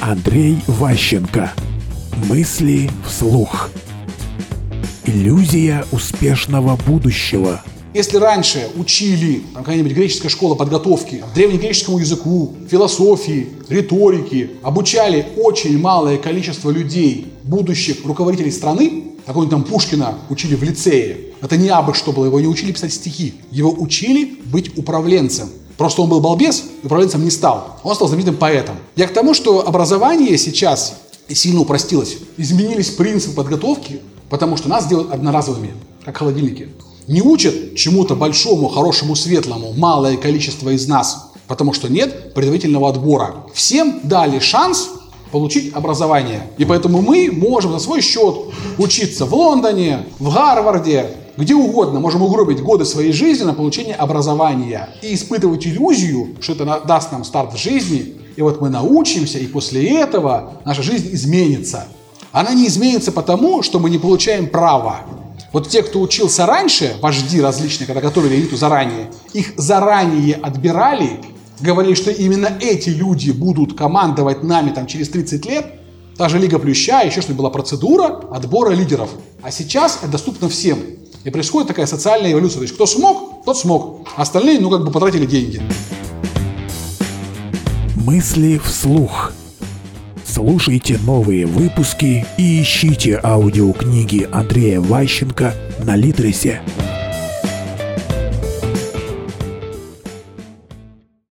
Андрей Ващенко. Мысли вслух. Иллюзия успешного будущего. Если раньше учили какая-нибудь греческая школа подготовки древнегреческому языку, философии, риторики, обучали очень малое количество людей, будущих руководителей страны, какого-нибудь там Пушкина учили в лицее, это не абы что было, его не учили писать стихи, его учили быть управленцем. Просто он был балбес, управленцем не стал. Он стал знаменитым поэтом. Я к тому, что образование сейчас сильно упростилось. Изменились принципы подготовки, потому что нас делают одноразовыми, как холодильники. Не учат чему-то большому, хорошему, светлому малое количество из нас, потому что нет предварительного отбора. Всем дали шанс получить образование. И поэтому мы можем за свой счет учиться в Лондоне, в Гарварде, где угодно. Можем угробить годы своей жизни на получение образования и испытывать иллюзию, что это даст нам старт в жизни. И вот мы научимся, и после этого наша жизнь изменится. Она не изменится потому, что мы не получаем права. Вот те, кто учился раньше, вожди различные, когда готовили элиту заранее, их заранее отбирали говорили, что именно эти люди будут командовать нами там через 30 лет, та же Лига Плюща, еще что-нибудь была процедура отбора лидеров. А сейчас это доступно всем. И происходит такая социальная эволюция. То есть кто смог, тот смог. Остальные, ну, как бы потратили деньги. Мысли вслух. Слушайте новые выпуски и ищите аудиокниги Андрея Ващенко на Литресе.